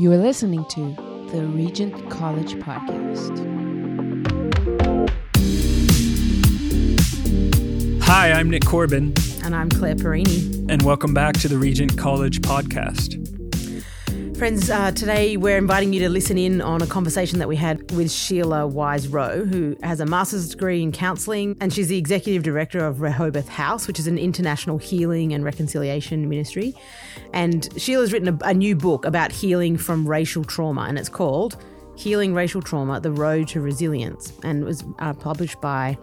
You are listening to the Regent College Podcast. Hi, I'm Nick Corbin, And I'm Claire Perini. and welcome back to the Regent College Podcast. Friends, uh, today we're inviting you to listen in on a conversation that we had with Sheila Wise Rowe, who has a master's degree in counselling, and she's the executive director of Rehoboth House, which is an international healing and reconciliation ministry. And Sheila's written a, a new book about healing from racial trauma, and it's called Healing Racial Trauma The Road to Resilience, and was uh, published by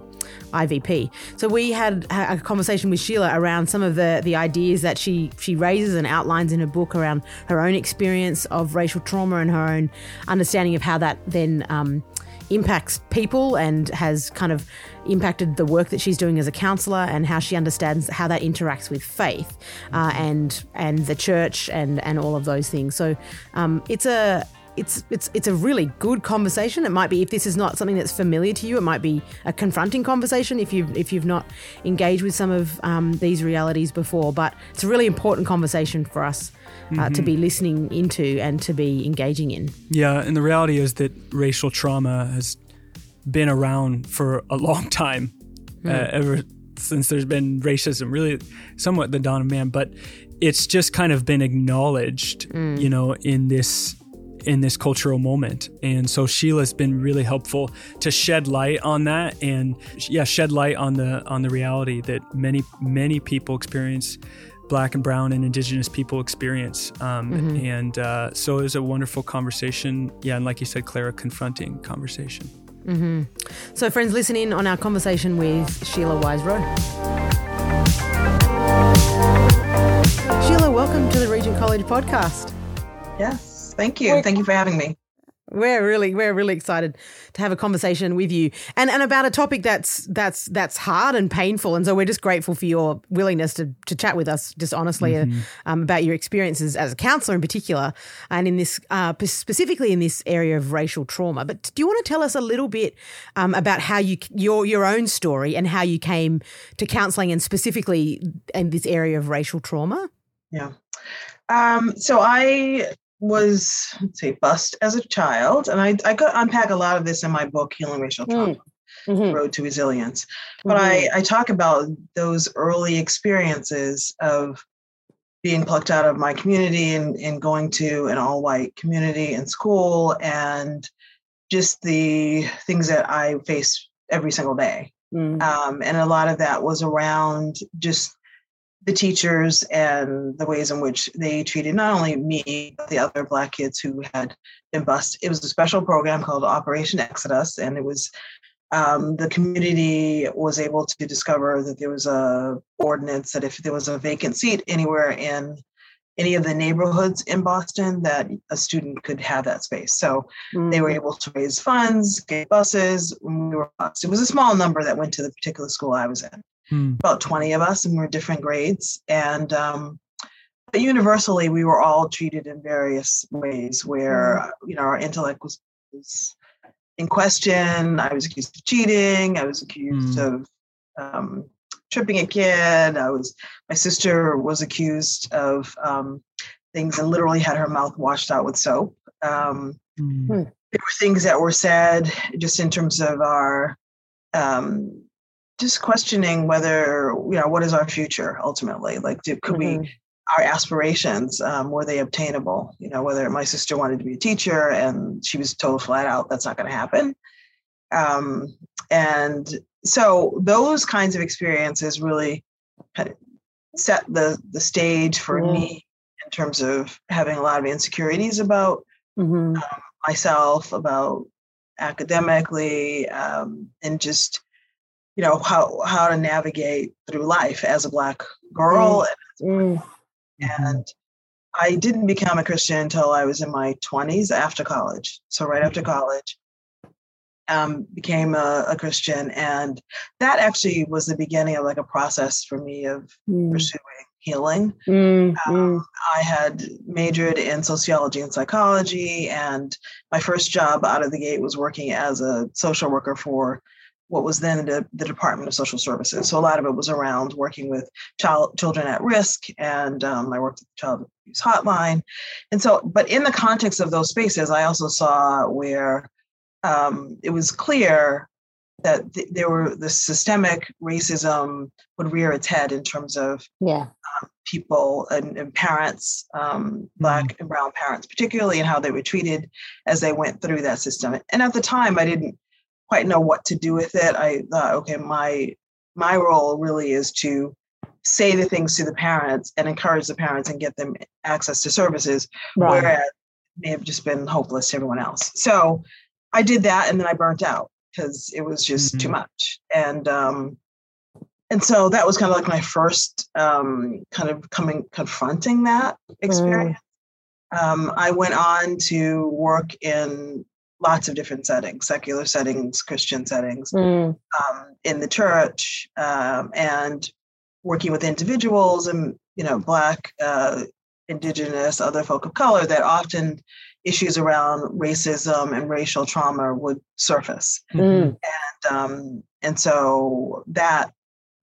IVP. So we had a conversation with Sheila around some of the the ideas that she she raises and outlines in her book around her own experience of racial trauma and her own understanding of how that then um, impacts people and has kind of impacted the work that she's doing as a counselor and how she understands how that interacts with faith uh, and and the church and and all of those things. So um, it's a it's it's it's a really good conversation. It might be if this is not something that's familiar to you, it might be a confronting conversation if you if you've not engaged with some of um, these realities before. But it's a really important conversation for us uh, Mm-hmm. to be listening into and to be engaging in. Yeah, and the reality is that racial trauma has been around for a long time, uh, ever since there's been racism, really somewhat the dawn of man. But it's just kind of been acknowledged, you know, in this in this cultural moment. And so Sheila's been really helpful to shed light on that and yeah, shed light on the on the reality that many many people experience black and brown and indigenous people experience. Um, And uh, so it was a wonderful conversation. Yeah, and like you said, Clara, confronting conversation. So, friends, listen in on our conversation with Sheila Wise Rowe. Sheila, welcome to the Regent College podcast. Yes, thank you. Thank you for having me. We're really we're really excited to have a conversation with you and and about a topic that's that's that's hard and painful and so we're just grateful for your willingness to to chat with us just honestly uh, um, about your experiences as a counselor in particular and in this uh, specifically in this area of racial trauma. But do you want to tell us a little bit um, about how you your your own story and how you came to counselling and specifically in this area of racial trauma? Yeah. Um, so I was, let's say, bust as a child, and I, I could unpack a lot of this in my book, Healing Racial Trauma. Mhm. Road to Resilience. But I, I talk about those early experiences of being plucked out of my community and, and going to an all white community in school and just the things that I face every single day. Mm. Um, and a lot of that was around just the teachers and the ways in which they treated not only me, but the other Black kids who had been bused. It was a special program called Operation Exodus, and it was um, the community was able to discover that there was a ordinance that if there was a vacant seat anywhere in any of the neighborhoods in Boston, that a student could have that space. So they were able to raise funds, get buses. When we were bused. It was a small number that went to the particular school I was in Hmm. about 20 of us and we were different grades and um, but universally we were all treated in various ways where you know our intellect was, was in question i was accused of cheating i was accused of um, tripping a kid i was my sister was accused of um, things and literally had her mouth washed out with soap um, Mm. there were things that were said just in terms of our um, just questioning whether you know what is our future ultimately like do, could we our aspirations um, were they obtainable you know whether my sister wanted to be a teacher and she was told flat out that's not going to happen um, and so those kinds of experiences really kind of set the the stage for Mm. me in terms of having a lot of insecurities about Mhm. myself about academically um, and just you know how how to navigate through life as a black girl Mm. and i didn't become a christian until i was in my 20s after college so right after college um, became a, a christian and that actually was the beginning of like a process for me of Mm. pursuing healing Mm. Mm. um, I had majored in sociology and psychology, and my first job out of the gate was working as a social worker for what was then the, the Department of Social Services. So a lot of it was around working with child children at risk, and um, I worked with the Child Abuse Hotline. And so, but in the context of those spaces, I also saw where um, it was clear that th- there were the systemic racism would rear its head in terms of yeah um, people and, and parents, um, black and brown parents, particularly, and how they were treated as they went through that system. And at the time, I didn't quite know what to do with it. I thought, okay, my my role really is to say the things to the parents and encourage the parents and get them access to services, right whereas it may have just been hopeless to everyone else. So I did that, and then I burnt out because it was just too Mhm. much. And um, and so that was kind of like my first um, kind of coming confronting that experience. Um, I went on to work in lots of different settings, secular settings, Christian settings, Mm, um, in the church, um, and working with individuals and you know black, uh, indigenous, other folk of color. That often issues around racism and racial trauma would surface mm, and um, and so that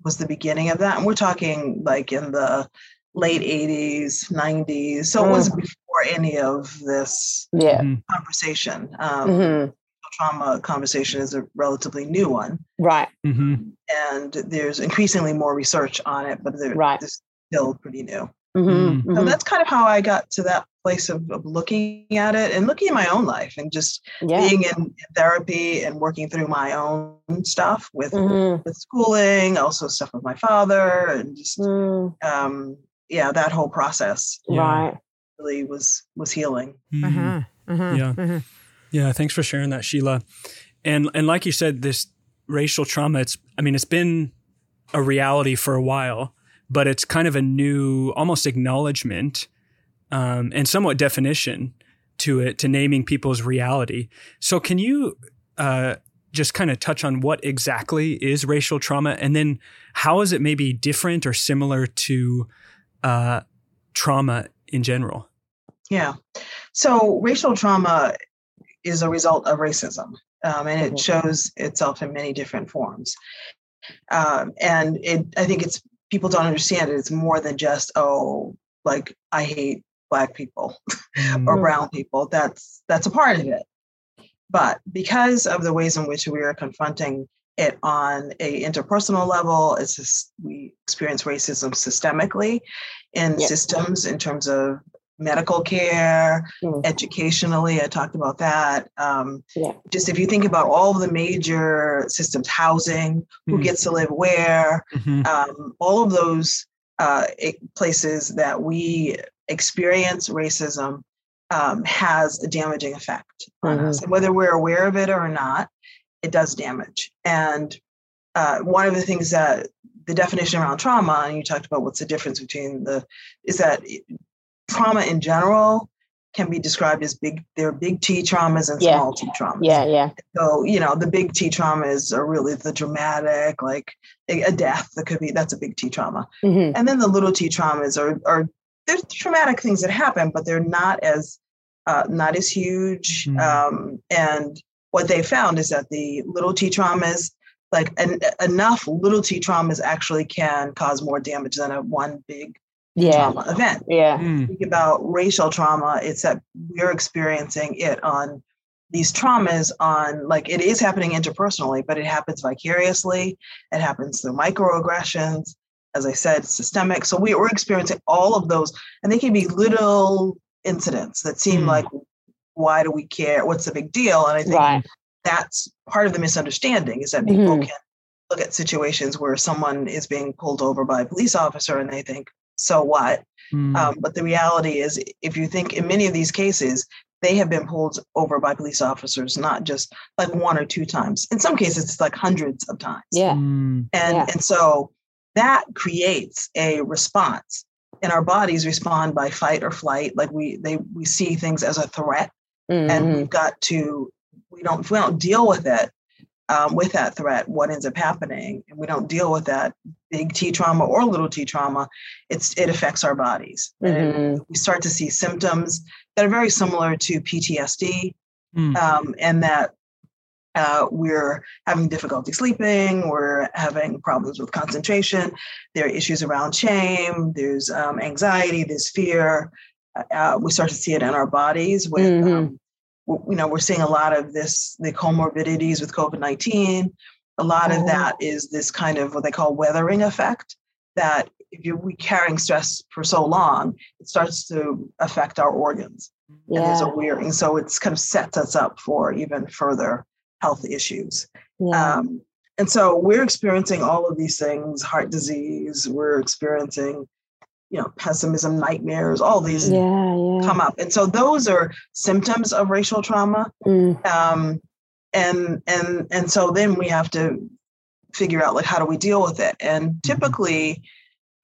was the beginning of that. And we're talking like in the late '80s, '90s. So it was before any of this yeah Mhm. conversation. Um, hmm Trauma conversation is a relatively new one, right Mhm. and there's increasingly more research on it, but there, Right. this is still pretty new. hmm Mm. So that's kind of how I got to that place of, of looking at it and looking at my own life and just yeah being in therapy and working through my own stuff with hmm with schooling, also stuff with my father, and just mm, um, yeah, that whole process Yeah. right really was was healing. Mhm. Uh-huh. Uh-huh. Yeah. Uh-huh. Yeah, thanks for sharing that, Sheila. And and like you said, this racial trauma, it's I mean, it's been a reality for a while, but it's kind of a new almost acknowledgement um, and somewhat definition to it, to naming people's reality. So can you uh, just kind of touch on what exactly is racial trauma and then how is it maybe different or similar to uh, trauma in general? Yeah. So racial trauma is a result of racism, um, and it Mhm. shows itself in many different forms. Um, and it, I think it's people don't understand it. It's more than just oh, like I hate black people or Mm. brown people. That's that's a part of it. But because of the ways in which we are confronting it on a interpersonal level, it's just we experience racism systemically in systems in terms of medical care, Mm. educationally. I talked about that. Um, Yeah. Just if you think about all of the major systems, housing, who Mm. gets to live where, Mhm. um, all of those uh, places that we experience racism um, has a damaging effect on us. And whether we're aware of it or not, it does damage. And uh, one of the things that the definition around trauma, and you talked about what's the difference between the, is that it- trauma in general can be described as big, there are big T traumas and Yeah. small T traumas. yeah yeah So, you know, the big T traumas are really the dramatic, like a a death that could be, that's a big T trauma. hmm And then the little T traumas are, are there's traumatic things that happen, but they're not as, uh, not as huge. Mm. Um, and what they found is that the little T traumas, like en- enough little T traumas actually can cause more damage than a one big yeah trauma event yeah Mm. think about racial trauma, it's that we're experiencing it on these traumas on like it is happening interpersonally, but it happens vicariously. It happens through microaggressions. As I said, systemic. So we, we're experiencing all of those, and they can be little incidents that seem Mm. like, why do we care? What's the big deal? And I think right that's part of the misunderstanding is that people Mhm. can look at situations where someone is being pulled over by a police officer and they think, so what? Mm. Um, but the reality is, if you think in many of these cases, they have been pulled over by police officers, not just like one or two times. In some cases, it's like hundreds of times. yeah Mm. And Yeah. and so that creates a response, and our bodies respond by fight or flight. Like we they we see things as a threat, and Mhm. we've got to we don't if we don't deal with it um, with that threat what ends up happening and we don't deal with that big t trauma or little t trauma it's it affects our bodies and Mhm. we start to see symptoms that are very similar to ptsd Mm. um, and that Uh, we're having difficulty sleeping. We're having problems with concentration. There are issues around shame. There's um, anxiety. There's fear. Uh, we start to see it in our bodies. With mm-hmm. You know, we're seeing a lot of this the comorbidities with COVID nineteen. A lot oh. of that is this kind of what they call weathering effect. That if you're carrying stress for so long, it starts to affect our organs. Yeah. And there's a wearing. So it's kind of sets us up for even further health issues. Yeah. Um, and so we're experiencing all of these things heart disease, we're experiencing, you know, pessimism, nightmares, all these yeah, yeah. come up. And so those are symptoms of racial trauma. Mm. Um, and and and so then we have to figure out like how do we deal with it and mm-hmm. typically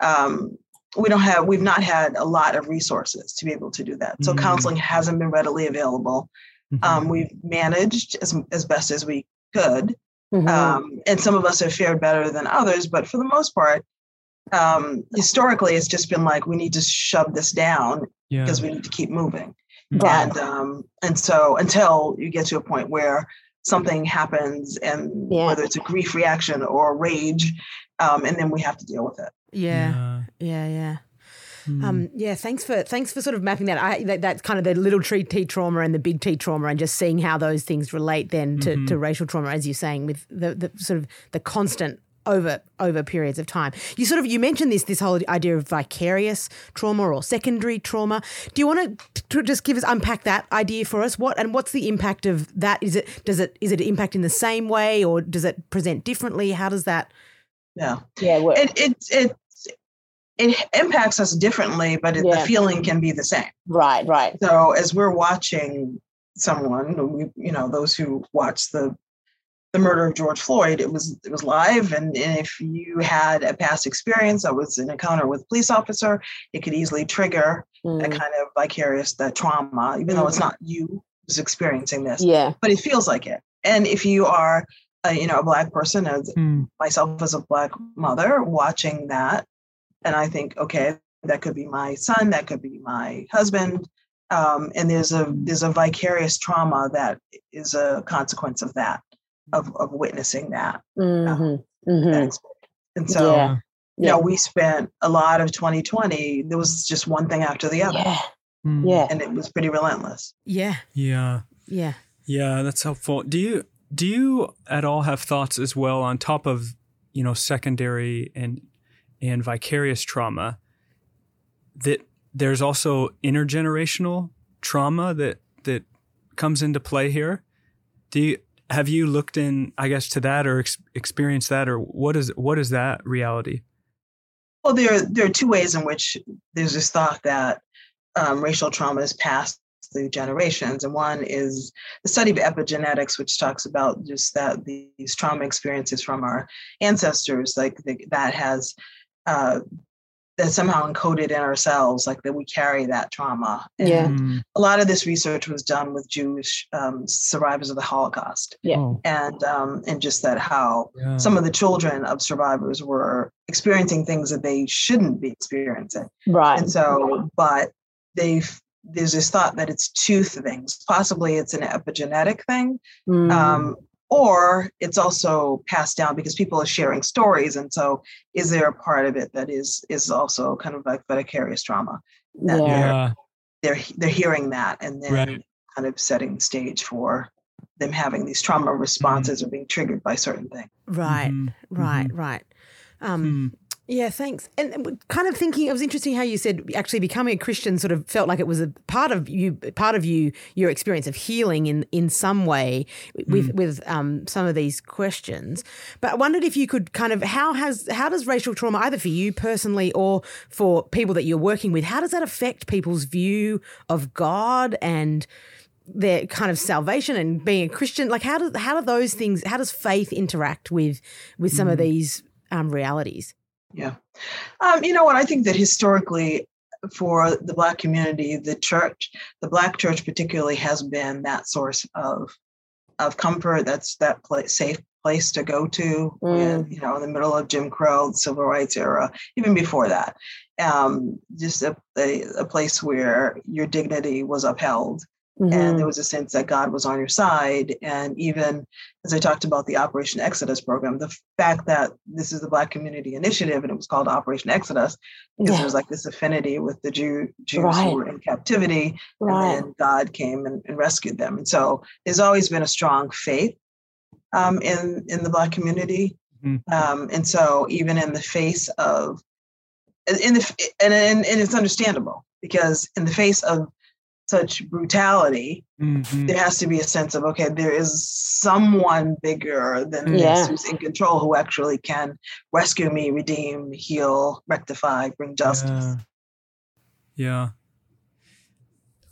um, we don't have we've not had a lot of resources to be able to do that so mm-hmm. counseling hasn't been readily available mm-hmm. um, we've managed as, as best as we could mm-hmm. um, and some of us have fared better than others but for the most part um, historically it's just been like we need to shove this down yeah. because we need to keep moving right. and um, and so until you get to a point where something happens and yeah. whether it's a grief reaction or rage um, and then we have to deal with it yeah yeah yeah, yeah. Hmm. Um, yeah, thanks for thanks for sort of mapping that. I that, that's kind of the little T, T trauma and the big T trauma, and just seeing how those things relate then to, mm-hmm. to racial trauma, as you're saying, with the, the sort of the constant over over periods of time. You sort of you mentioned this this whole idea of vicarious trauma or secondary trauma. Do you want to just give us unpack that idea for us? What and what's the impact of that? Is it does it is it impact in the same way or does it present differently? How does that? Yeah, yeah. It it it it impacts us differently, but it, yeah. the feeling can be the same. Right, right. So as we're watching someone, we, you know, those who watch the the murder of George Floyd, it was it was live, and, and if you had a past experience that was an encounter with a police officer, it could easily trigger mm. a kind of vicarious that trauma, even mm. though it's mm. not you who's experiencing this. Yeah, but it feels like it. And if you are, a, you know, a black person, as mm. myself as a black mother, watching that, and I think, okay, that could be my son, that could be my husband, um, and there's a there's a vicarious trauma that is a consequence of that of, of witnessing that. Mm-hmm. Uh, mm-hmm. And so, yeah. you know, we spent a lot of 2020. There was just one thing after the other. Yeah. Mm. Yeah. And it was pretty relentless. Yeah. Yeah. Yeah. Yeah, that's helpful. Do you do you at all have thoughts as well on top of, you know, secondary and and vicarious trauma that there's also intergenerational trauma that that comes into play here? Do you have you looked in, I guess, to that or ex- experienced that, or what is what is that reality? Well, there there are two ways in which there's this thought that um, racial trauma is passed through generations, and one is the study of epigenetics, which talks about just that these trauma experiences from our ancestors, like the, that has uh, that's somehow encoded in ourselves, like that we carry that trauma. And yeah. Mm. A lot of this research was done with Jewish um, survivors of the Holocaust. Yeah. Oh. And um, and just that how yeah. some of the children of survivors were experiencing things that they shouldn't be experiencing. Right. And so, but they've there's this thought that it's two things. Possibly it's an epigenetic thing. Mm. Um, or it's also passed down because people are sharing stories and so is there a part of it that is is also kind of like vicarious trauma that yeah. they're, they're they're hearing that and then right. kind of setting the stage for them having these trauma responses mm-hmm. or being triggered by certain things right mm-hmm. right mm-hmm. right um, mm. Yeah, thanks. And kind of thinking, it was interesting how you said actually becoming a Christian sort of felt like it was a part of you, part of you, your experience of healing in in some way with mm. with um, some of these questions. But I wondered if you could kind of how has how does racial trauma either for you personally or for people that you're working with, how does that affect people's view of God and their kind of salvation and being a Christian? Like how do how do those things? How does faith interact with with some mm. of these um, realities? Yeah. Um, you know what? I think that historically, for the Black community, the church, the Black church particularly, has been that source of of comfort. That's that place, safe place to go to. Mm. You know, in the middle of Jim Crow, the Civil Rights era, even before that, um, just a, a, a place where your dignity was upheld. Mhm. and there was a sense that God was on your side. And even as I talked about the Operation Exodus program, the fact that this is the Black Community Initiative and it was called Operation Exodus because Yeah. there was like this affinity with the Jew, Jews Right. who were in captivity, right. and then God came and, and rescued them. And so there's always been a strong faith um, in in the Black community, Mhm. um, and so even in the face of in the and, and and it's understandable because in the face of such brutality, Mhm. there has to be a sense of okay, there is someone bigger than Yeah. this who's in control who actually can rescue me, redeem, heal, rectify, bring justice. Yeah.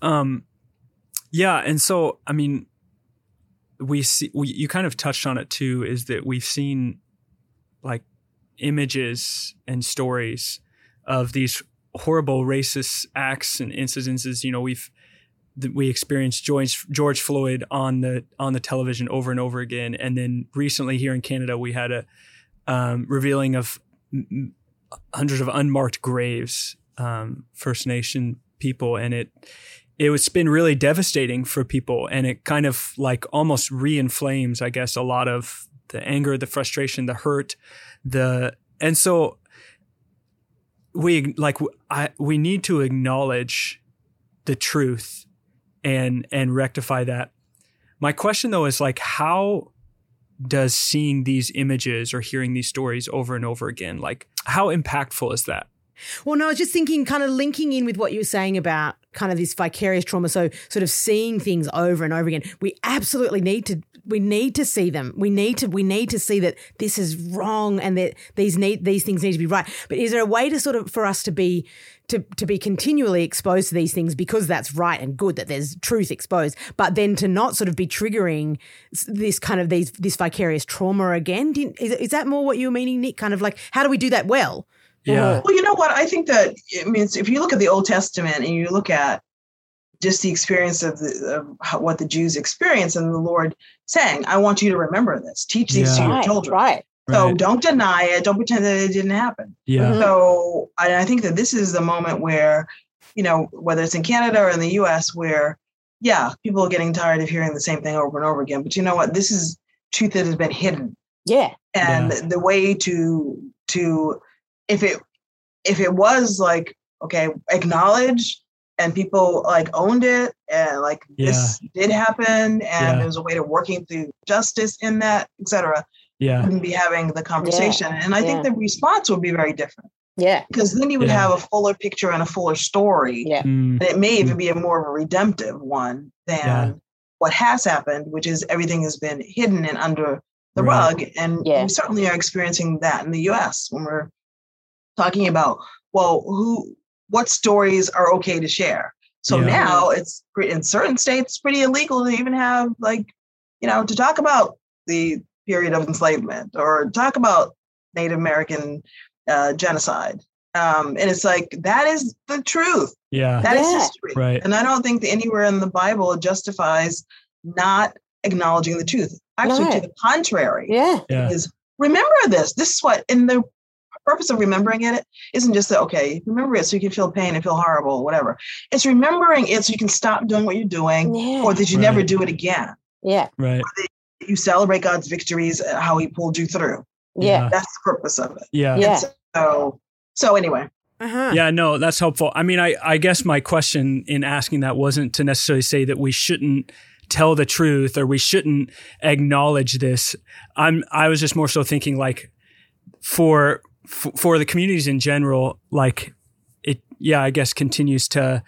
Yeah. Um yeah, and so I mean we see we, you kind of touched on it too is that we've seen like images and stories of these horrible racist acts and incidences, you know, we've we experienced George George Floyd on the on the television over and over again. And then recently here in Canada we had a um, revealing of hundreds of unmarked graves, um, First Nation people, and it it was been really devastating for people, and it kind of like almost re-inflames, I guess, a lot of the anger, the frustration, the hurt, the and so we like I we need to acknowledge the truth and and rectify that. My question though is like how does seeing these images or hearing these stories over and over again like how impactful is that Well, no, I was just thinking, kind of linking in with what you were saying about kind of this vicarious trauma. So, sort of seeing things over and over again. We absolutely need to. We need to see them. We need to. We need to see that this is wrong and that these need these things need to be right. But is there a way to sort of for us to be to to be continually exposed to these things because that's right and good that there's truth exposed, but then to not sort of be triggering this kind of these this vicarious trauma again? Do is, is that more what you were meaning, Nick? Kind of like how do we do that well? yeah Well, you know what? I think that I mean, if you look at the Old Testament and you look at just the experience of, the, of what the Jews experienced, and the Lord saying, "I want you to remember this. Teach these to Yeah. your Right, children. right. So right. don't deny it. Don't pretend that it didn't happen." yeah Mhm. So I, I think that this is the moment where, you know, whether it's in Canada or in the U.S., where yeah, people are getting tired of hearing the same thing over and over again. But you know what? This is truth that has been hidden Yeah. and the way to to if it if it was like okay acknowledge and people like owned it and like this did happen and Yeah. there was a way to working through justice in that etc yeah wouldn't be having the conversation and i yeah. think the response would be very different Yeah. because then you would Yeah. have a fuller picture and a fuller story Yeah. Mm, and it may even be a more of a redemptive one than Yeah. what has happened, which is everything has been hidden and under the Right. rug. And Yeah. we certainly are experiencing that in the US when we're talking about, well, who what stories are okay to share. So Yeah. now it's in certain states pretty illegal to even have like, you know, to talk about the period of enslavement or talk about Native American uh, genocide. Um, and it's like that is the truth. yeah That is Yeah. history. Right. And I don't think that anywhere in the Bible justifies not acknowledging the truth. Actually, No. to the contrary, Yeah. yeah is remember this. This is what, in the purpose of remembering it isn't just that, okay, remember it so you can feel pain and feel horrible, whatever. It's remembering it so you can stop doing what you're doing Yeah. or that you never do it again. Yeah. right You celebrate God's victories, uh, how he pulled you through. Yeah. That's the purpose of it. yeah Yeah. So, so anyway, Uh-huh. Yeah, no, that's helpful. I mean, I, I guess my question in asking that wasn't to necessarily say that we shouldn't tell the truth or we shouldn't acknowledge this. I'm I was just more so thinking like for for, for the communities in general, like it yeah, I guess continues to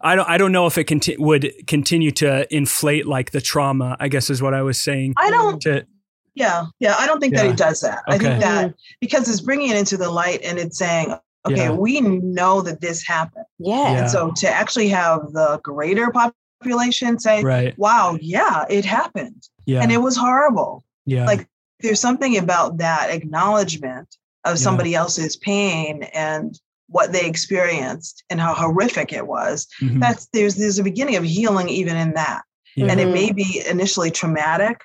I don't I don't know if it conti- would continue to inflate like the trauma, I guess is what I was saying. I don't To Yeah, yeah. I don't think that Yeah. it does that. I think that because it's bringing it into the light and it's saying, okay, Yeah. we know that this happened. Yeah. Yeah. And so to actually have the greater population say, right. wow, yeah, it happened. Yeah. And it was horrible. yeah. like, There's something about that acknowledgement of Yeah. somebody else's pain and what they experienced and how horrific it was. Mhm. That's there's there's a beginning of healing even in that yeah. and it may be initially traumatic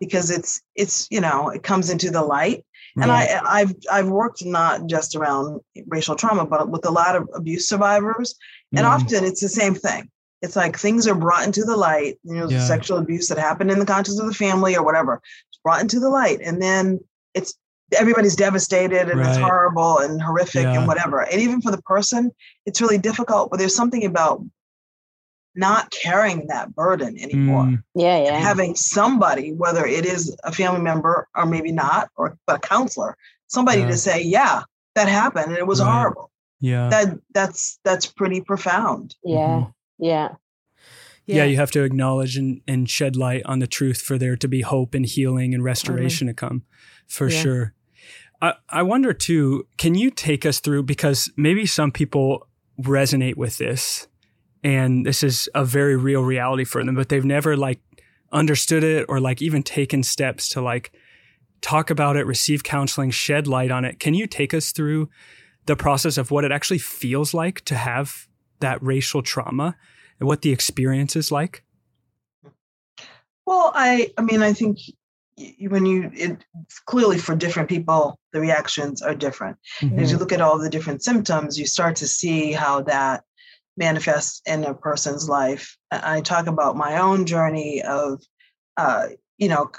because it's it's you know it comes into the light and Right. i i've i've worked not just around racial trauma but with a lot of abuse survivors and Mm. often it's the same thing it's like things are brought into the light, you know, Yeah. sexual abuse that happened in the context of the family or whatever, it's brought into the light. And then it's everybody's devastated and it's horrible and horrific Yeah. and whatever. And even for the person, it's really difficult, but there's something about not carrying that burden anymore. Mm, Yeah, yeah. Having somebody, whether it is a family member or maybe not, or but a counselor, somebody Yeah. to say, yeah, that happened and it was Right. horrible. yeah. That that's that's pretty profound. yeah, yeah. yeah. you have to acknowledge and, and shed light on the truth for there to be hope and healing and restoration to come for Yeah. sure I, I wonder too can you take us through because maybe some people resonate with this and this is a very real reality for them but they've never like understood it or like even taken steps to like talk about it receive counseling shed light on it. Can you take us through the process of what it actually feels like to have that racial trauma and what the experience is like? Well, I I mean I think when you it clearly for different people the reactions are different. As you look at all the different symptoms, you start to see how that manifests in a person's life. I I talk about my own journey of, uh, you know,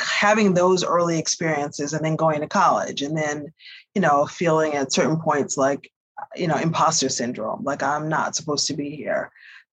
having those early experiences and then going to college and then, you know, feeling at certain points like, you know, imposter syndrome, like I'm not supposed to be here.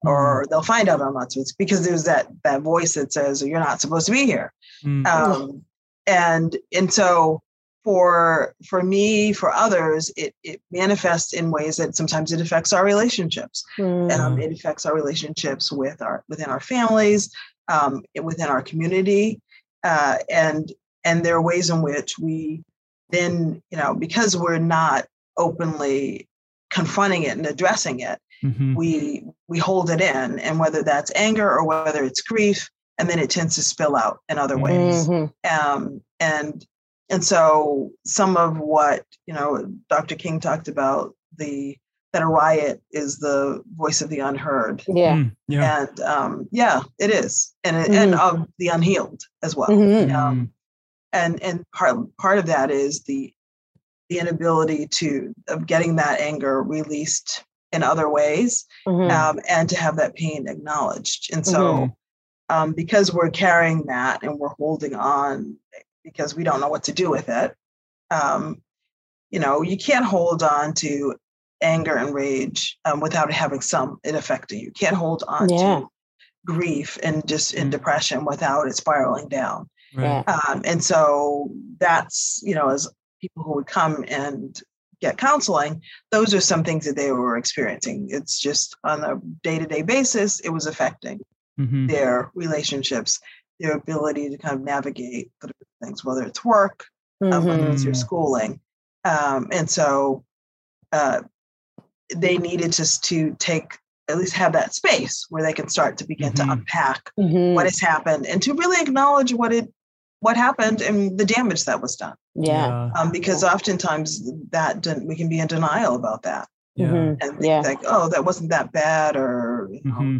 Or they'll find out I'm not supposed because there's that that voice that says you're not supposed to be here Mm. um, and and so for for me for others it it manifests in ways that sometimes it affects our relationships Mm. um, it affects our relationships with our within our families um, within our community uh, and and there are ways in which we then you know because we're not openly confronting it and addressing it Mhm. we we hold it in and whether that's anger or whether it's grief and then it tends to spill out in other ways Mhm. um, and and so some of what you know dr king talked about the that a riot is the voice of the unheard Yeah. Mm. Yeah. and um, yeah it is and it, and of the unhealed as well Mhm. um, and and part part of that is the the inability to of getting that anger released in other ways Mhm. um, and to have that pain acknowledged. And so, um, because we're carrying that and we're holding on because we don't know what to do with it, um, you know, you can't hold on to anger and rage um, without having some it affecting you. You can't hold on Yeah. to grief and just in Mm. depression without it spiraling down. Right. Um, and so that's, you know, as people who would come and get counseling, those are some things that they were experiencing. It's just on a day to day basis, it was affecting Mhm. their relationships, their ability to kind of navigate things, whether it's work, um, whether it's your Mhm. schooling. Um, and so uh, they needed just to take, at least have that space where they can start to begin Mhm. to unpack Mhm. what has happened and to really acknowledge what it what happened and the damage that was done Yeah. um, because oftentimes that den- we can be in denial about that Yeah. Mhm. and think Yeah. like oh that wasn't that bad or you know, Mhm.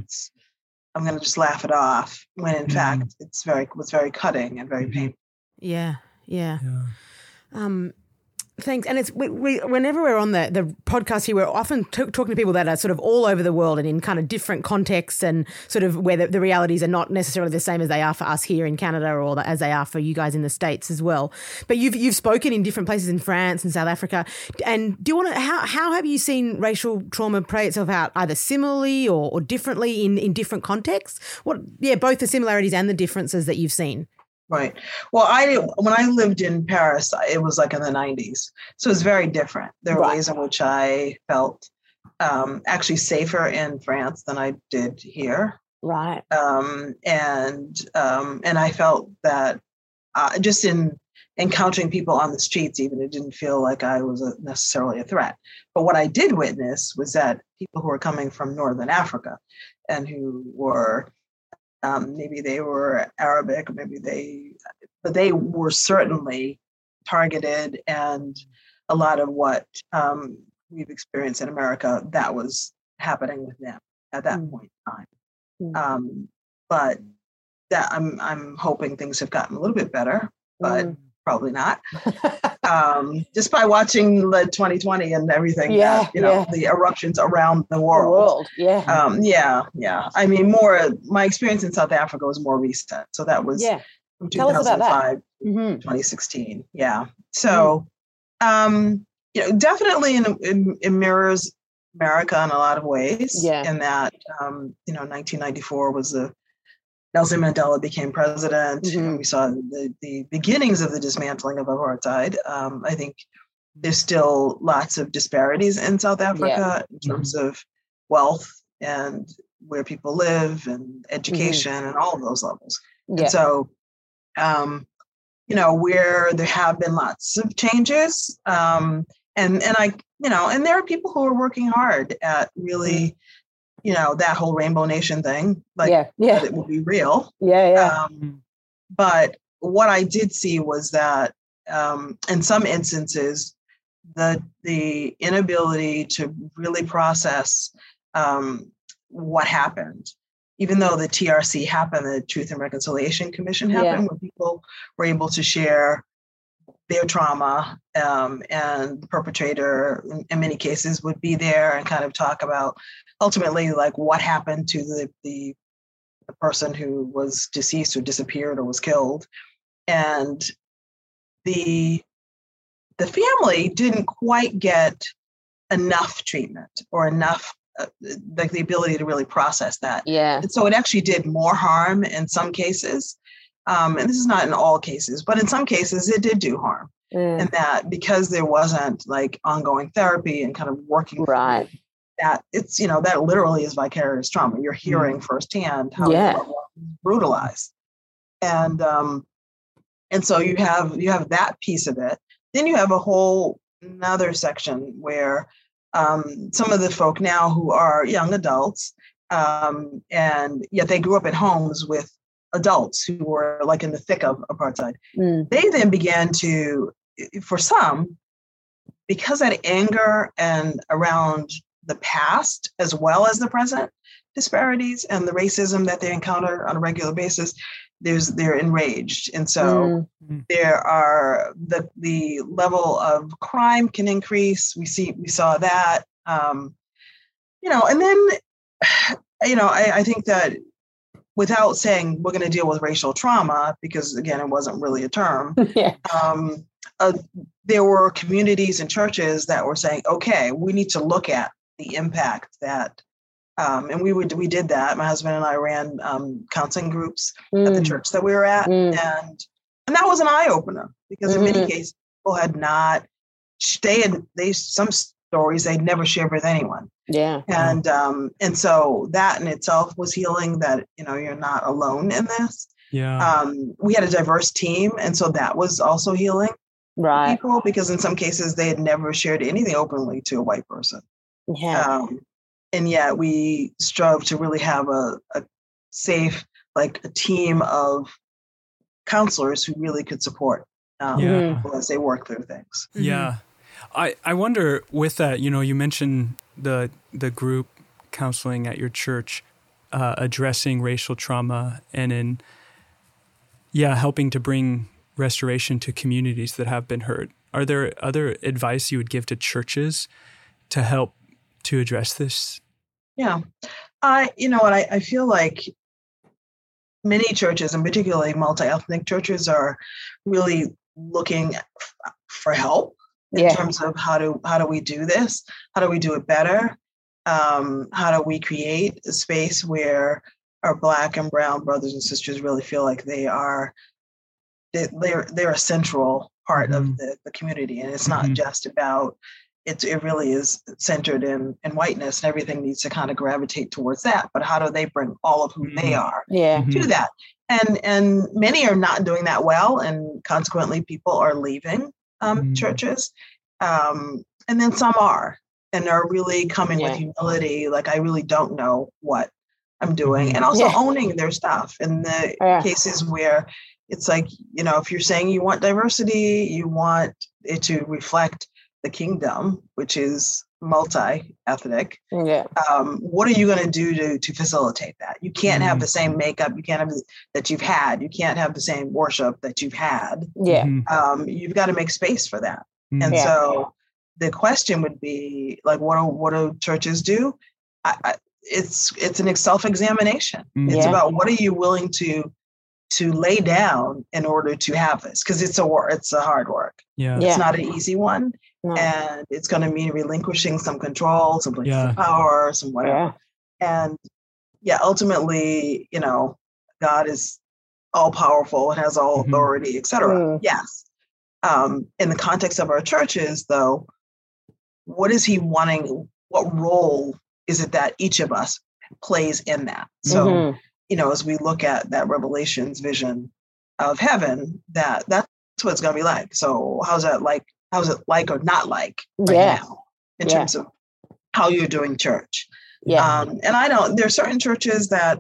i'm going to just laugh it off when in Mhm. fact it's very was very cutting and very Mhm. painful Yeah, yeah. Yeah. Um, thanks. And it's we, we, whenever we're on the, the podcast here, we're often t- talking to people that are sort of all over the world and in kind of different contexts and sort of where the, the realities are not necessarily the same as they are for us here in Canada or as they are for you guys in the states as well. But you've you've spoken in different places in France and South Africa. And do you want to how how have you seen racial trauma play itself out either similarly or, or differently in in different contexts? What yeah, both the similarities and the differences that you've seen. Right well i when i lived in paris it was like in the 90s so it's very different there are Right. ways in which i felt um, actually safer in france than i did here Right. um, and um, and I felt that uh, just in encountering people on the streets, even it didn't feel like I was a, necessarily a threat. But what I did witness was that people who were coming from northern Africa and who were um, maybe they were Arabic, maybe they, but they were certainly targeted, and a lot of what um, we've experienced in America that was happening with them at that Mm. point in time. Mm. Um, but that I'm I'm hoping things have gotten a little bit better, but Mm. probably not. um, just by watching the 2020 and everything. Yeah, that, you know, yeah. the eruptions around the The world. world. Yeah. Um, yeah, yeah. I mean, more. My experience in South Africa was more recent, so that was yeah. from Tell us about that. 2005, hmm 2016. Yeah. So, um, you know, definitely in, in, it mirrors America in a lot of ways. Yeah. In that, um, you know, 1994 was the Nelson Mandela became president. Mhm. we saw the, the beginnings of the dismantling of apartheid. Um, I think there's still lots of disparities in South Africa in terms of wealth and where people live and education and all of those levels. Yeah. And so, um, you know, where there have been lots of changes, um, and and I, you know, and there are people who are working hard at really, you know, that whole Rainbow Nation thing, like yeah. Yeah. that it will be real. Yeah. Yeah. Um, but what I did see was that um, in some instances, the the inability to really process um, what happened, even though the TRC happened, the Truth and Reconciliation Commission Yeah. happened, where people were able to share their trauma, um, and the perpetrator, in, in many cases, would be there and kind of talk about ultimately like what happened to the the the person who was deceased or disappeared or was killed and the the family didn't quite get enough treatment or enough uh, like the ability to really process that yeah. and so it actually did more harm in some cases um, and this is not in all cases but in some cases it did do harm Mm. and that because there wasn't like ongoing therapy and kind of working Right. That it's you know that literally is vicarious trauma. You're hearing firsthand how Yeah. brutalized. And um and so you have you have that piece of it. Then you have a whole another section where um some of the folk now who are young adults um and yet they grew up in homes with adults who were like in the thick of apartheid. Mm. they then began to for some because that anger and around the past as well as the present disparities and the racism that they encounter on a regular basis there's they're enraged and so Mm. there are the the level of crime can increase we see we saw that um you know and then you know i, I think that without saying we're going to deal with racial trauma because again it wasn't really a term yeah. um, uh, there were communities and churches that were saying, okay, we need to look at the impact that, um, and we would we did that. My husband and I ran um, counseling groups at the Mm. church that we were at, Mm. and and that was an eye opener because in many Mhm. cases people had not they had they some stories they'd never shared with anyone, Yeah. and um, and so that in itself was healing. That you know you're not alone in this. Yeah. Um, we had a diverse team, and so that was also healing Right. people because in some cases they had never shared anything openly to a white person. Yeah. Um, and yet we strove to really have a, a safe, like a team of counselors who really could support um, Yeah. people as they work through things. Yeah. I, I wonder with that, you know, you mentioned the the group counseling at your church uh, addressing racial trauma and in yeah, helping to bring restoration to communities that have been hurt. Are there other advice you would give to churches to help to address this? Yeah. I, you know what, I, I feel like many churches, and particularly multi ethnic churches, are really looking f- for help in Yeah. terms of how do how do we do this? How do we do it better? Um, how do we create a space where our black and brown brothers and sisters really feel like they are they, they're they're a central part of Mhm. the, the community and it's not Mhm. just about it's it really is centered in in whiteness and everything needs to kind of gravitate towards that but how do they bring all of who they Mhm. are Yeah. Mhm. to that and and many are not doing that well and consequently people are leaving um, Mm. churches um, and then some are and are really coming Yeah. with humility like i really don't know what i'm doing and also Yeah. owning their stuff in the Yeah. cases where it's like you know if you're saying you want diversity you want it to reflect the kingdom which is multi-ethnic, Yeah. um, what are you going to do to to facilitate that? You can't have Mhm. the same makeup. You can't have that you've had. You can't have the same worship that you've had. Yeah. Mhm. Um, you've got to make space for that. Mhm. And Yeah. so the question would be like, what do what do churches do? I, I, it's it's an self examination. Mhm. It's Yeah. about what are you willing to to lay down in order to have this because it's a work. It's a hard work. yeah. Yeah. It's not an easy one, No. and it's going to mean relinquishing some control, some Yeah. power, some whatever. Yeah. And yeah, ultimately, you know, God is all powerful and has all Mhm. authority, etc. Mm. Yes. Um, in the context of our churches, though, what is He wanting? What role is it that each of us plays in that? So, Mhm. you know, as we look at that Revelation's vision of heaven, that that's what it's going to be like. So, how's that like? How's it like or not like right Yeah. now in Yeah. terms of how you're doing church? Yeah. Um, and I don't, there are certain churches that,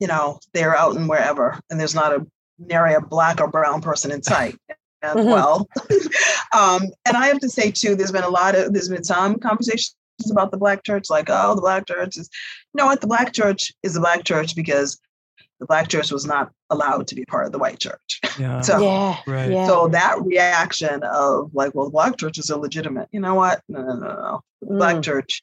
you know, they're out and wherever, and there's not a nary a black or brown person in sight. And Mhm. well, um, and I have to say too, there's been a lot of, there's been some conversations about the black church, like, oh, the black church is, you know what, the black church is the black church because the black church was not allowed to be part of the white church. Yeah. So, yeah. Right. Yeah. so that reaction of like, well, the black church is illegitimate. You know what? No, no, no, no. The black Mm. church.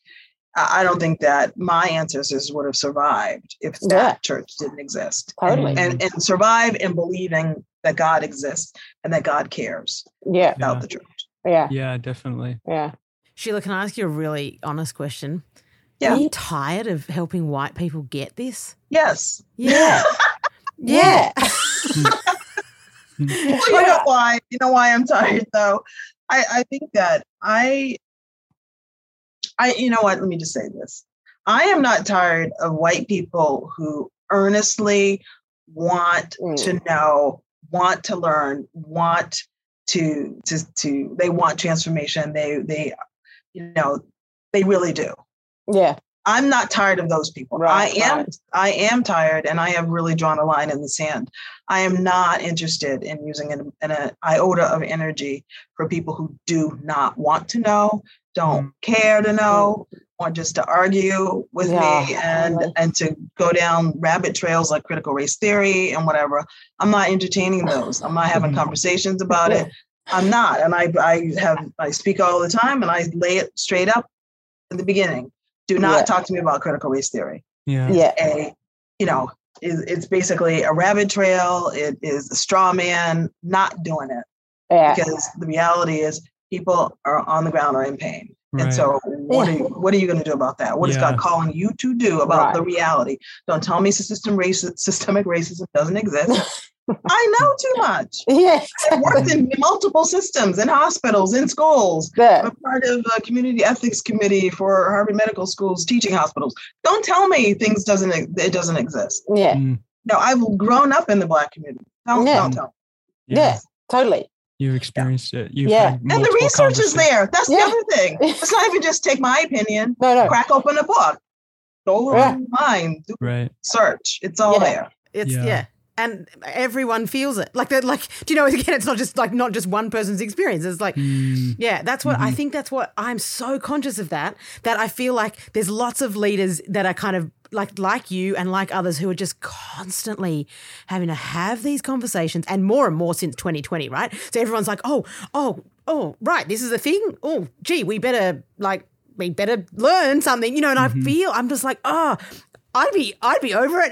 I I don't think that my ancestors would have survived if that Yeah. church didn't exist. Totally. Mm. And and survive in believing that God exists and that God cares Yeah. about Yeah. the church. Yeah. Yeah, definitely. Yeah. Sheila, can I ask you a really honest question? Yeah. Are you tired of helping white people get this? Yes. Yeah. Yeah. Well, you know why? You know why I'm tired though? I, I think that I I you know what, let me just say this. I am not tired of white people who earnestly want Mm. to know, want to learn, want to to to they want transformation. They they you know, they really do. Yeah. I'm not tired of those people. Right, I am right. I am tired and I have really drawn a line in the sand. I am not interested in using an, an iota of energy for people who do not want to know, don't mm. care to know, mm. want just to argue with Yeah, me and and to go down rabbit trails like critical race theory and whatever. I'm not entertaining those. I'm not having conversations about it. I'm not. And I I have I speak all the time and I lay it straight up in the beginning. Do not Yeah. talk to me about critical race theory. Yeah. Yeah. A, you know, it, it's basically a rabbit trail. It is a straw man. Not doing it Yeah. because the reality is people are on the ground are in pain. Right. And so, what are you, what are you going to do about that? What is Yeah. God calling you to do about Right. the reality? Don't tell me system racism, systemic racism doesn't exist. I know too much. Yeah. I've worked in multiple systems, in hospitals, in schools. Yeah. I'm part of a community ethics committee for Harvard Medical School's teaching hospitals. Don't tell me things doesn't it doesn't exist. Yeah. Mm, No, I've grown up in the black community. Don't, Yeah. don't tell. Yeah. Totally. You've experienced it. You've Yeah. had And the research is there. That's Yeah. the other thing. It's not even just take my opinion, No, no. crack open a book, go Yeah. online, do Right. search. It's all Yeah. there. It's Yeah. And everyone feels it. Like that like do you know again it's not just like not just one person's experience. It's like Mm, yeah, that's what I Mhm. think that's what I'm so conscious of that that I feel like there's lots of leaders that are kind of like like you and like others who are just constantly having to have these conversations and more and more since 2020, right? So everyone's like, "Oh, oh, oh, right, this is a thing. Oh, gee, we better like we better learn something." You know, and Mhm. I feel I'm just like, "Oh, I'd be I'd be over it."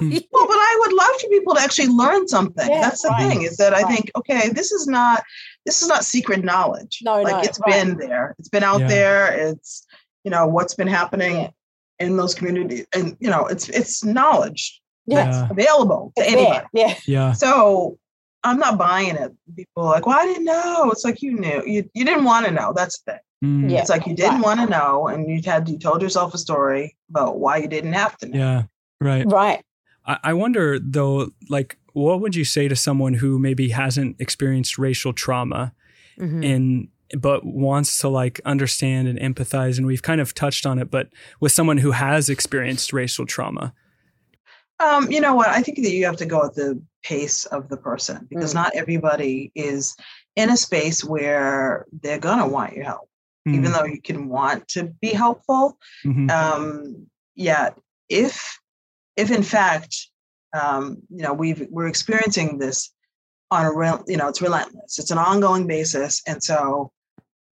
Be- Well, but I would love for people to actually learn something. Yeah, That's the right. thing is that I think, okay, this is not this is not secret knowledge. No, like no, it's right. been there. It's been out Yeah. there. It's you know what's been happening in those communities, and you know it's it's knowledge Yeah. Yeah. available to It's anybody. there. Yeah. Yeah. So I'm not buying it. People are like, well, I didn't know. It's like you knew. You you didn't want to know. That's the thing. Mm, Yeah. It's like you didn't Right. want to know, and you had you told yourself a story about why you didn't have to know. Yeah. Right. Right. I, I wonder though, like, what would you say to someone who maybe hasn't experienced racial trauma Mhm. in but wants to like understand and empathize and we've kind of touched on it but with someone who has experienced racial trauma Um, you know what? I think that you have to go at the pace of the person because Mm. not everybody is in a space where they're gonna want your help. Mm, even though you can want to be helpful. mhm. Um, yeah, if if in fact, um, you know, we've we're experiencing this on a real, you know, it's relentless. It's an ongoing basis, and so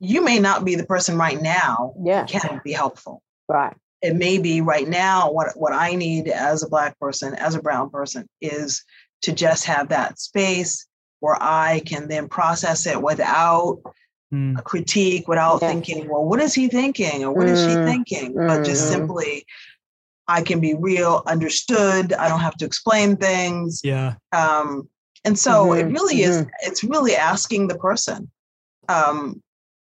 you may not be the person right now Yeah. can be helpful. Right. It may be right now what what I need as a black person, as a brown person, is to just have that space where I can then process it without Mm, a critique without Yeah. thinking, well, what is he thinking or what is she Mm, thinking? But just mhm. simply, I can be real, understood. I don't have to explain things. yeah. Um, and so it Mhm, really is, it's really asking the person, um,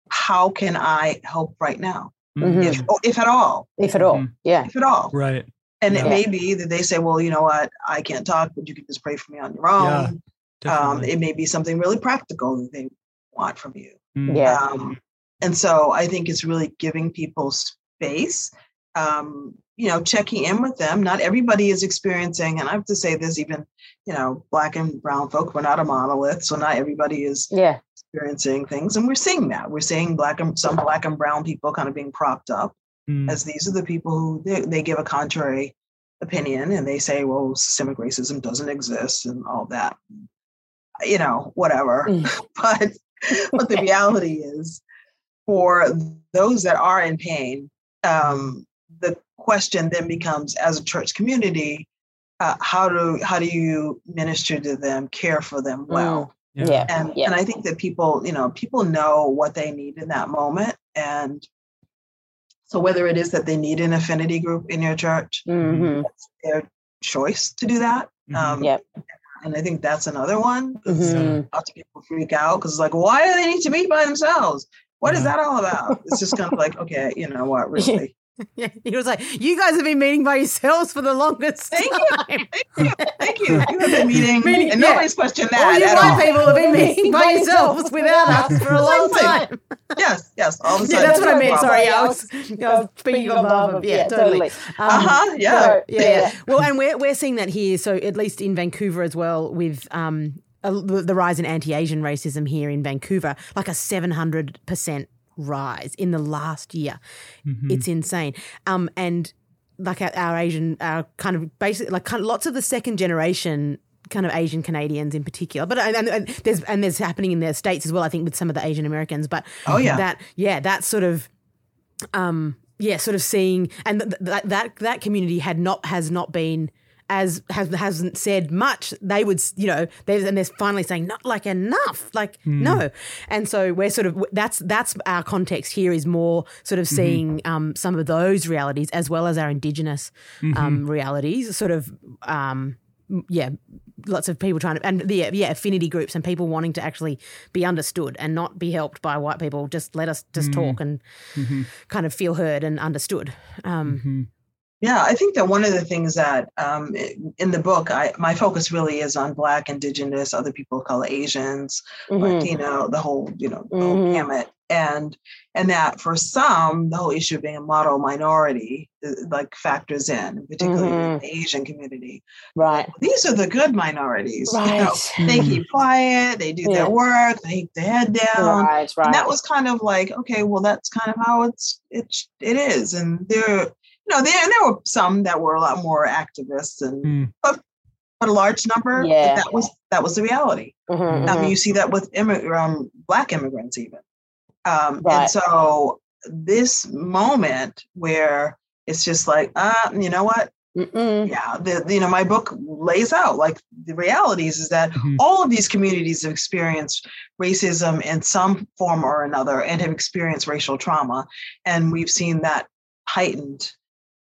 how can I help right now? Mhm. If, if at all, If at all. Mhm. Yeah. if at all. Right. And Yeah. it may be that they say, well, you know what, I can't talk, but you can just pray for me on your Yeah, own. um, it may be something really practical that they want from you. Mm, Yeah. Um, and so I think it's really giving people space, um, you know, checking in with them. Not everybody is experiencing, and I have to say this, even, you know, black and brown folk, we're not a monolith. So not everybody is Yeah. experiencing things. And we're seeing that. We're seeing black and some black and brown people kind of being propped up mm, as these are the people who they, they give a contrary opinion and they say, well, systemic racism doesn't exist and all that. You know, whatever. Mm. but but the reality is for those that are in pain, um, the question then becomes as a church community, uh, how do how do you minister to them, care for them well? Yeah. And Yeah. and I think that people, you know, people know what they need in that moment. And so whether it is that they need an affinity group in your church, hmm it's their choice to do that. Mhm. Um, Yep. And I think that's another one. 'cause Mhm. Lots of people freak out because it's like, why do they need to meet by themselves? What is Yeah. that all about? It's just kind of like, okay, you know what, really? Yeah, he was like, "You guys have been meeting by yourselves for the longest time. Thank you. Thank you. You have been meeting, Meeting- and yeah. nobody's questioned All that you at white all. people have been meeting by yourselves without us for a long time. Yes, yes. All of a Yeah, that's what I no meant. Sorry, I was, I was speaking on behalf of. Yeah, totally. Um, Uh-huh. Yeah. So, yeah, yeah. Well, and we're we're seeing that here. So at least in Vancouver as well, with um a, the the rise in anti-Asian racism here in Vancouver, like a seven hundred percent rise in the last year. Mhm. It's insane. Um, and like our, our Asian, our kind of basically like kind of lots of the second generation kind of Asian Canadians in particular, but and, and there's and there's happening in the states as well. I think with some of the Asian Americans, but Oh, yeah. that yeah, that sort of um yeah, sort of seeing and th- that that that community had not has not been as has hasn't said much. They would you know there's and they're finally saying not like enough, like no, and so we're sort of that's that's our context here is more sort of seeing um, some of those realities as well as our indigenous um, realities, sort of um, yeah, lots of people trying to and the yeah affinity groups and people wanting to actually be understood and not be helped by white people. Just let us just talk and kind of feel heard and understood. Um, Mhm. Yeah, I think that one of the things that um, in the book, I, my focus really is on Black, Indigenous, other people call it Asians, Mhm. Latino, the whole, you know, the whole Mhm. gamut, and and that for some, the whole issue of being a model minority uh, like factors in, particularly in Mhm. the Asian community. Right. These are the good minorities. you know. Right. They keep quiet, they do Yeah. their work, they keep their head down, Right. Right. and that was kind of like okay well that's kind of how it's it it is and there know there and there were some that were a lot more activists and Mm. but but a large number but Yeah. that was that was the reality Mhm, i mean mhm. you see that with immig- um, black immigrants even um, Right. and so this moment where it's just like uh you know what Mm-mm. yeah the, the- you know my book lays out like the realities is that Mhm. all of these communities have experienced racism in some form or another and have experienced racial trauma and we've seen that heightened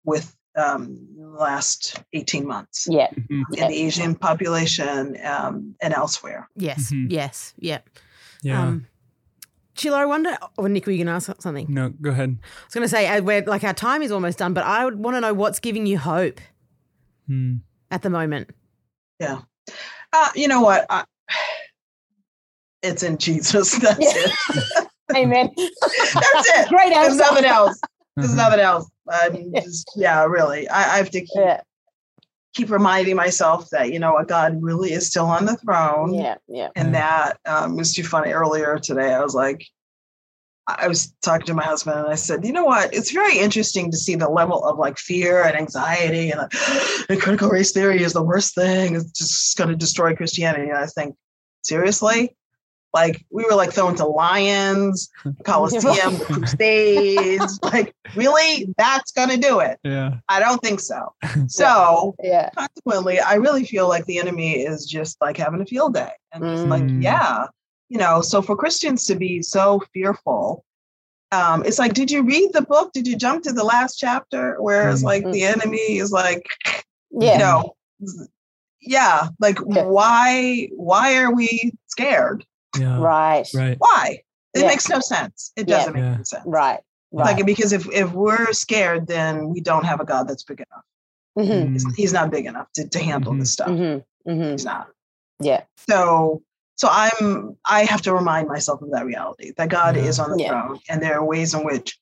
with um, last 18 months Yeah. Mhm. in the asian population um, and elsewhere yes, Mhm. yes, yeah. Yeah. Um, Sheila, I wonder. Oh, Nick, were you going to ask something? no, go ahead. I was going to say, uh, we're, like our time is almost done, but I would want to know what's giving you hope Mm. at the moment. yeah uh, you know what I, it's in jesus that's Yeah. it Amen. that's it Great there's answer. nothing else there's Mhm. nothing else i'm Yeah. just yeah really I, I have to keep Yeah. keep reminding myself that you know what God really is still on the throne, Yeah. Yeah. and that um, was too funny earlier today. I was like, I was talking to my husband and I said, you know what? It's very interesting to see the level of like fear and anxiety and, like, and critical race theory is the worst thing. It's just going to destroy Christianity. And I think, seriously? Like we were like thrown to lions, Coliseum, Crusades. like, really? That's going to do it? Yeah. I don't think so. So Yeah. consequently, I really feel like the enemy is just like having a field day. And it's like, Mm. yeah, you know, so for Christians to be so fearful, um, it's like, did you read the book? Did you jump to the last chapter where it's Mm. like the enemy is like, Yeah. you know, yeah, like Yeah. why why are we scared? Yeah. Right. Right. Why? It Yeah. makes no sense. It Yeah. doesn't make Yeah. any sense. Right. Right. Like because if if we're scared, then we don't have a God that's big enough. mm-hmm. He's, Mm. he's not big enough to, to handle Mhm. this stuff. Mm-hmm. Mm-hmm. He's not. Yeah. So so I'm I have to remind myself of that reality that God Yeah. is on the Yeah. throne, and there are ways in which,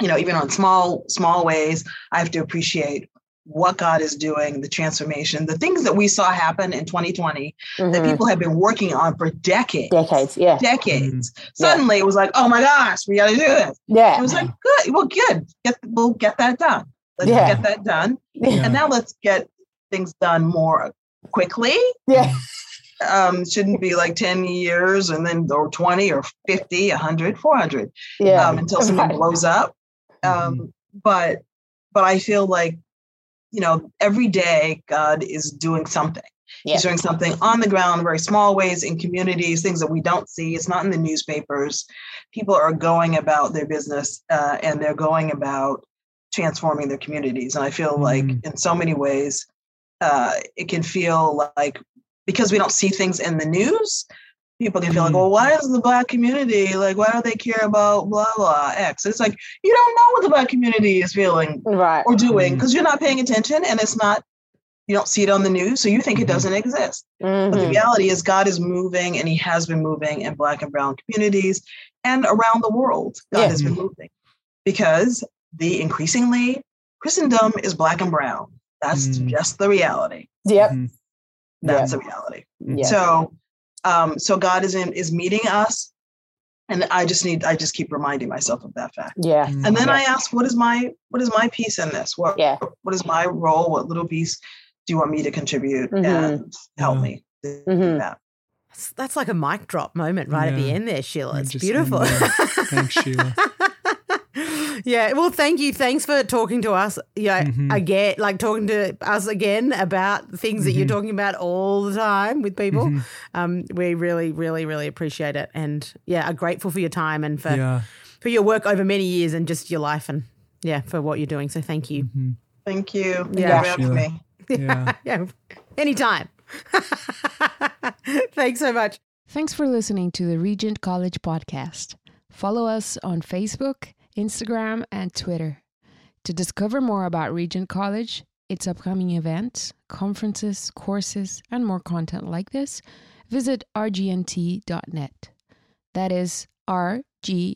you know, even on small small ways, I have to appreciate what God is doing, the transformation, the things that we saw happen in 2020 that Mhm. people have been working on for decades. Decades. Yeah. Decades. Suddenly it was like, oh my gosh, we got to do this. Yeah. It was like, good, well, good. Get we'll get that done. Let's Yeah. get that done. Yeah. And now let's get things done more quickly Yeah. um, shouldn't be like 10 years and then or 20 or 50 100 400 Yeah. um, until something blows up um, but but i feel like you know every day god is doing something Yeah. he's doing something on the ground very small ways in communities things that we don't see it's not in the newspapers people are going about their business uh, and they're going about transforming their communities and i feel like Mhm. in so many ways uh, it can feel like because we don't see things in the news people can feel like Mhm. well why is the black community like why don't they care about blah blah x it's like you don't know what the black community is feeling Right. or doing because you're not paying attention and it's not you don't see it on the news so you think it Mhm. doesn't exist but the Mhm. reality is god is moving and he has been moving in black and brown communities and around the world god Yeah. has been moving because the increasingly christendom is black and brown that's Mm. just the reality Yep. Mhm. that's the reality Yeah. so um so god is in is meeting us and i just need i just keep reminding myself of that fact Yeah. And then Yeah. i ask what is my what is my piece in this what Yeah. what is my role what little piece do you want me to contribute Mhm. and help Yeah. me to do Mhm. that That's, that's like a mic drop moment right at the end there, Sheila. It's beautiful. Thanks, Sheila. yeah, well, thank you. Thanks for talking to us. Yeah, Mhm. again, like talking to us again about things that you're Mhm. talking about all the time with people. Mhm. Um, we really, really, really appreciate it, and yeah, are grateful for your time and for Yeah. for your work over many years and just your life and yeah, for what you're doing. So thank you. Mhm. thank you Yeah. for having Sheila. me Yeah. yeah, anytime. Thanks so much. Thanks for listening to the Regent College podcast. Follow us on Facebook, Instagram, and Twitter. To discover more about Regent College, its upcoming events, conferences, courses, and more content like this, visit rgnt.net. That is rgnt.net.